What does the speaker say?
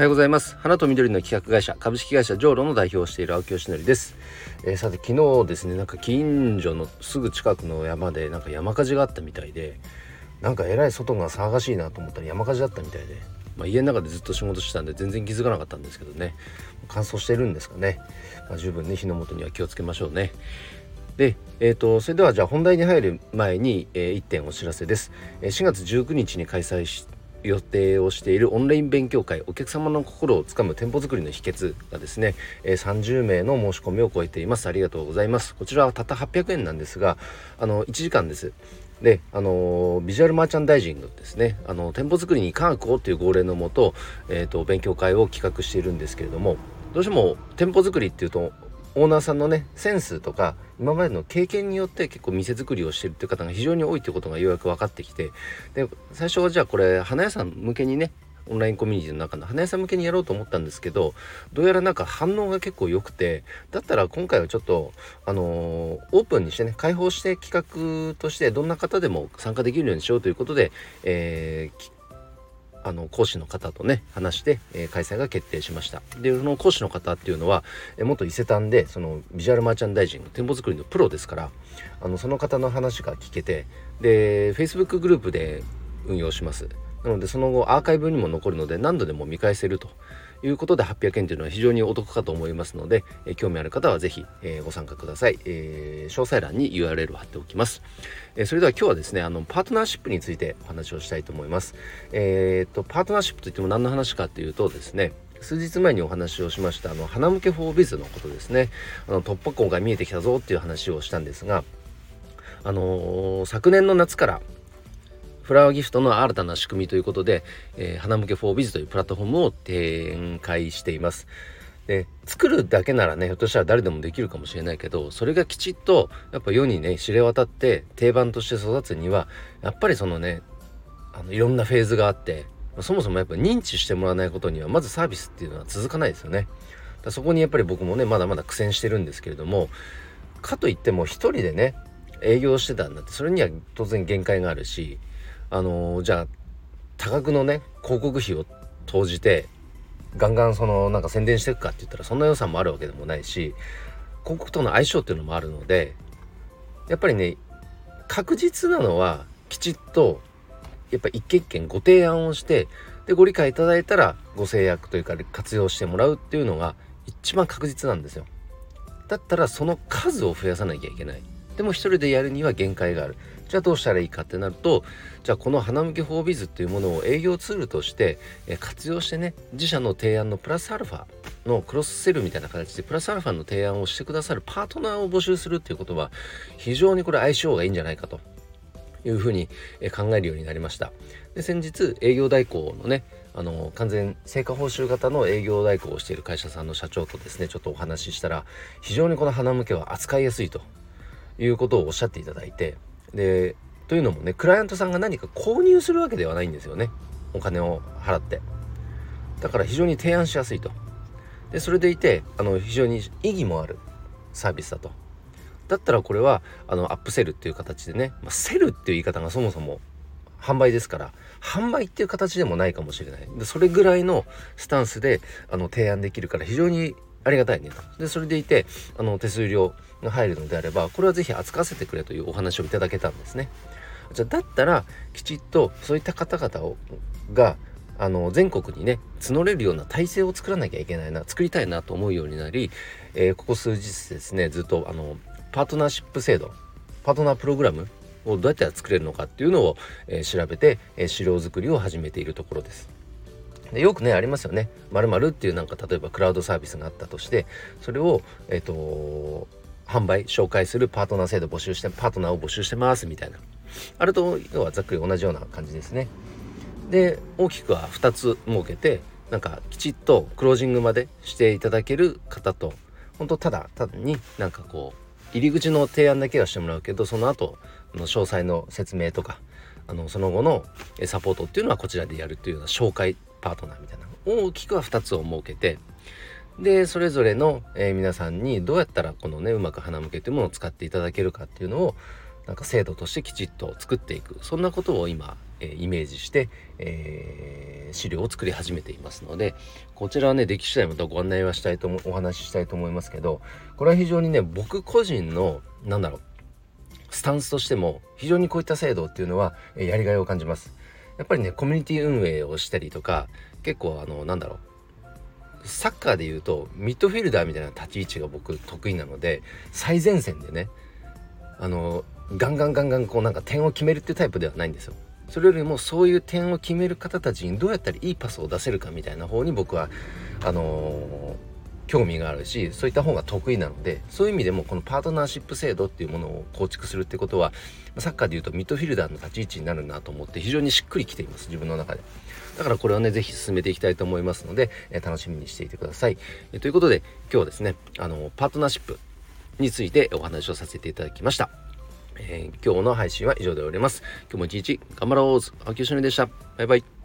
はようございます。花と緑の企画会社株式会社ジョーロの代表をしている青木よしのりです、えー、さて昨日ですねなんか近所のすぐ近くの山でなんか山火事があったみたいでなんかえらい外が騒がしいなと思ったら山火事だったみたいで、まあ、家の中でずっと仕事してたんで全然気づかなかったんですけどね。乾燥してるんですかね、まあ、十分ね火の元には気をつけましょうね。で、えーと、それではじゃあ本題に入る前に、えー、1点お知らせです。え。4月19日に開催し予定をしているオンライン勉強会お客様の心をつかむ店舗作りの秘訣がですね、え30名の申し込みを超えています。ありがとうございます。こちらはたった800円なんですがあの1時間です。であのビジュアルマーチャンダイジングですね。あの店舗作りに科学をという号令のもと,、えーと勉強会を企画しているんですけれどもどうしても店舗作りっていうとオーナーさんのねセンスとか今までの経験によって結構店作りをしてるっていう方が非常に多いっていうことがようやく分かってきてで最初はじゃあこれ花屋さん向けにねオンラインコミュニティの中の花屋さん向けにやろうと思ったんですけどどうやらなんか反応が結構良くてだったら今回はちょっとあのー、オープンにしてね開放して企画としてどんな方でも参加できるようにしようということで、えー、あの講師の方とね話して、えー、開催が決定しました。でその講師の方っていうのは、えー、元伊勢丹でそのビジュアルマーチャンダイジング店舗作りのプロですからあのその方の話が聞けてで Facebook グループで運用します。なのでその後アーカイブにも残るので何度でも見返せるということで800円というのは非常にお得かと思いますので、え興味ある方は是非、えー、ご参加ください、えー、詳細欄に URL を貼っておきます、えー、それでは今日はですねあのパートナーシップについてお話をしたいと思います。えっとパートナーシップといっても何の話かというとですね数日前にお話をしましたあの花向けフォービズのことですね。あの突破口が見えてきたぞっていう話をしたんですがあの、昨年の夏からフラワーギフトの新たな仕組みということで、えー、花向けフォービズというプラットフォームを展開しています。で作るだけならねひょっとしたら誰でもできるかもしれないけどそれがきちっとやっぱ世にね知れ渡って定番として育つにはやっぱりそのねあのいろんなフェーズがあってそもそもやっぱ認知してもらわないことにはまずサービスっていうのは続かないですよね。だそこにやっぱり僕もねまだまだ苦戦してるんですけれどもかといっても一人でね営業してたんだってそれには当然限界があるしあの、じゃあ多額のね広告費を投じてガンガンそのなんか宣伝していくかって言ったらそんな予算もあるわけでもないし広告との相性っていうのもあるのでやっぱりね確実なのはきちっとやっぱ一件一件ご提案をしてでご理解いただいたらご制約というか活用してもらうっていうのが一番確実なんですよ。だったらその数を増やさなきゃいけない。でも一人でやるには限界がある。じゃあどうしたらいいかってなるとじゃあこの花向けフォービズっていうものを営業ツールとして活用してね自社の提案のプラスアルファのクロスセルみたいな形でプラスアルファの提案をしてくださるパートナーを募集するっていうことは非常にこれ相性がいいんじゃないかと。いうふうに考えるようになりました。で先日営業代行のねあの完全成果報酬型の営業代行をしている会社さんの社長とですねちょっとお話ししたら非常にこの花向けは扱いやすいと。いうことをおっしゃっていただいてでというのもねクライアントさんが何か購入するわけではないんですよね。お金を払って。だから非常に提案しやすいと。でそれでいてあの非常に意義もあるサービスだと。だったらこれはあのアップセルっていう形でね、まあ、セルっていう言い方がそもそも販売ですから販売っていう形でもないかもしれない。でそれぐらいのスタンスであの提案できるから非常にありがたいねとでそれでいてあの手数料が入るのであればこれは是非扱わせてくれというお話をいただけたんですね。じゃだったらきちっとそういった方々をがあの全国にね募れるような体制を作らなきゃいけないな作りたいなと思うようになり、えー、ここ数日ですねずっとあのパートナーシップ制度パートナープログラムをどうやったら作れるのかっていうのを、えー、調べて、えー、資料作りを始めているところです。でよくねありますよね。まるっていうなんか例えばクラウドサービスがあったとしてそれをえっ、ー、と販売紹介するパートナー制度募集してパートナーを募集してますみたいなあれと要はざっくり同じような感じですねで大きくは2つ設けてなんかきちっとクロージングまでしていただける方と本当ただ単になんかこう入り口の提案だけはしてもらうけどその後の詳細の説明とかあのその後のサポートっていうのはこちらでやるというような紹介パートナーみたいな大きくは2つを設けてでそれぞれの、えー、皆さんにどうやったらこのねうまく花向けというものを使っていただけるかっていうのをなんか制度としてきちっと作っていくそんなことを今、えー、イメージして、えー、資料を作り始めていますのでこちらはねでき次第またご案内はしたいとお話ししたいと思いますけどこれは非常にね僕個人のなんだろうスタンスとしても非常にこういった制度っていうのは、えー、やりがいを感じます。やっぱりねコミュニティ運営をしたりとか結構あのなんだろうサッカーでいうとミッドフィルダーみたいな立ち位置が僕得意なので最前線でねあのガンガンガンガンこうなんか点を決めるっていうタイプではないんですよ。それよりもそういう点を決める方たちにどうやったらいいパスを出せるかみたいな方に僕はあのー、興味があるしそういった方が得意なのでそういう意味でもこのパートナーシップ制度っていうものを構築するってことはサッカーでいうとミッドフィルダーの立ち位置になるなと思って非常にしっくりきています自分の中で。だからこれはね、ぜひ進めていきたいと思いますので、え、楽しみにしていてください。え、ということで、今日はですね、あの、パートナーシップについてお話をさせていただきました。えー、今日の配信は以上で終わります。今日も一日頑張ろう青木よしのりでした。バイバイ。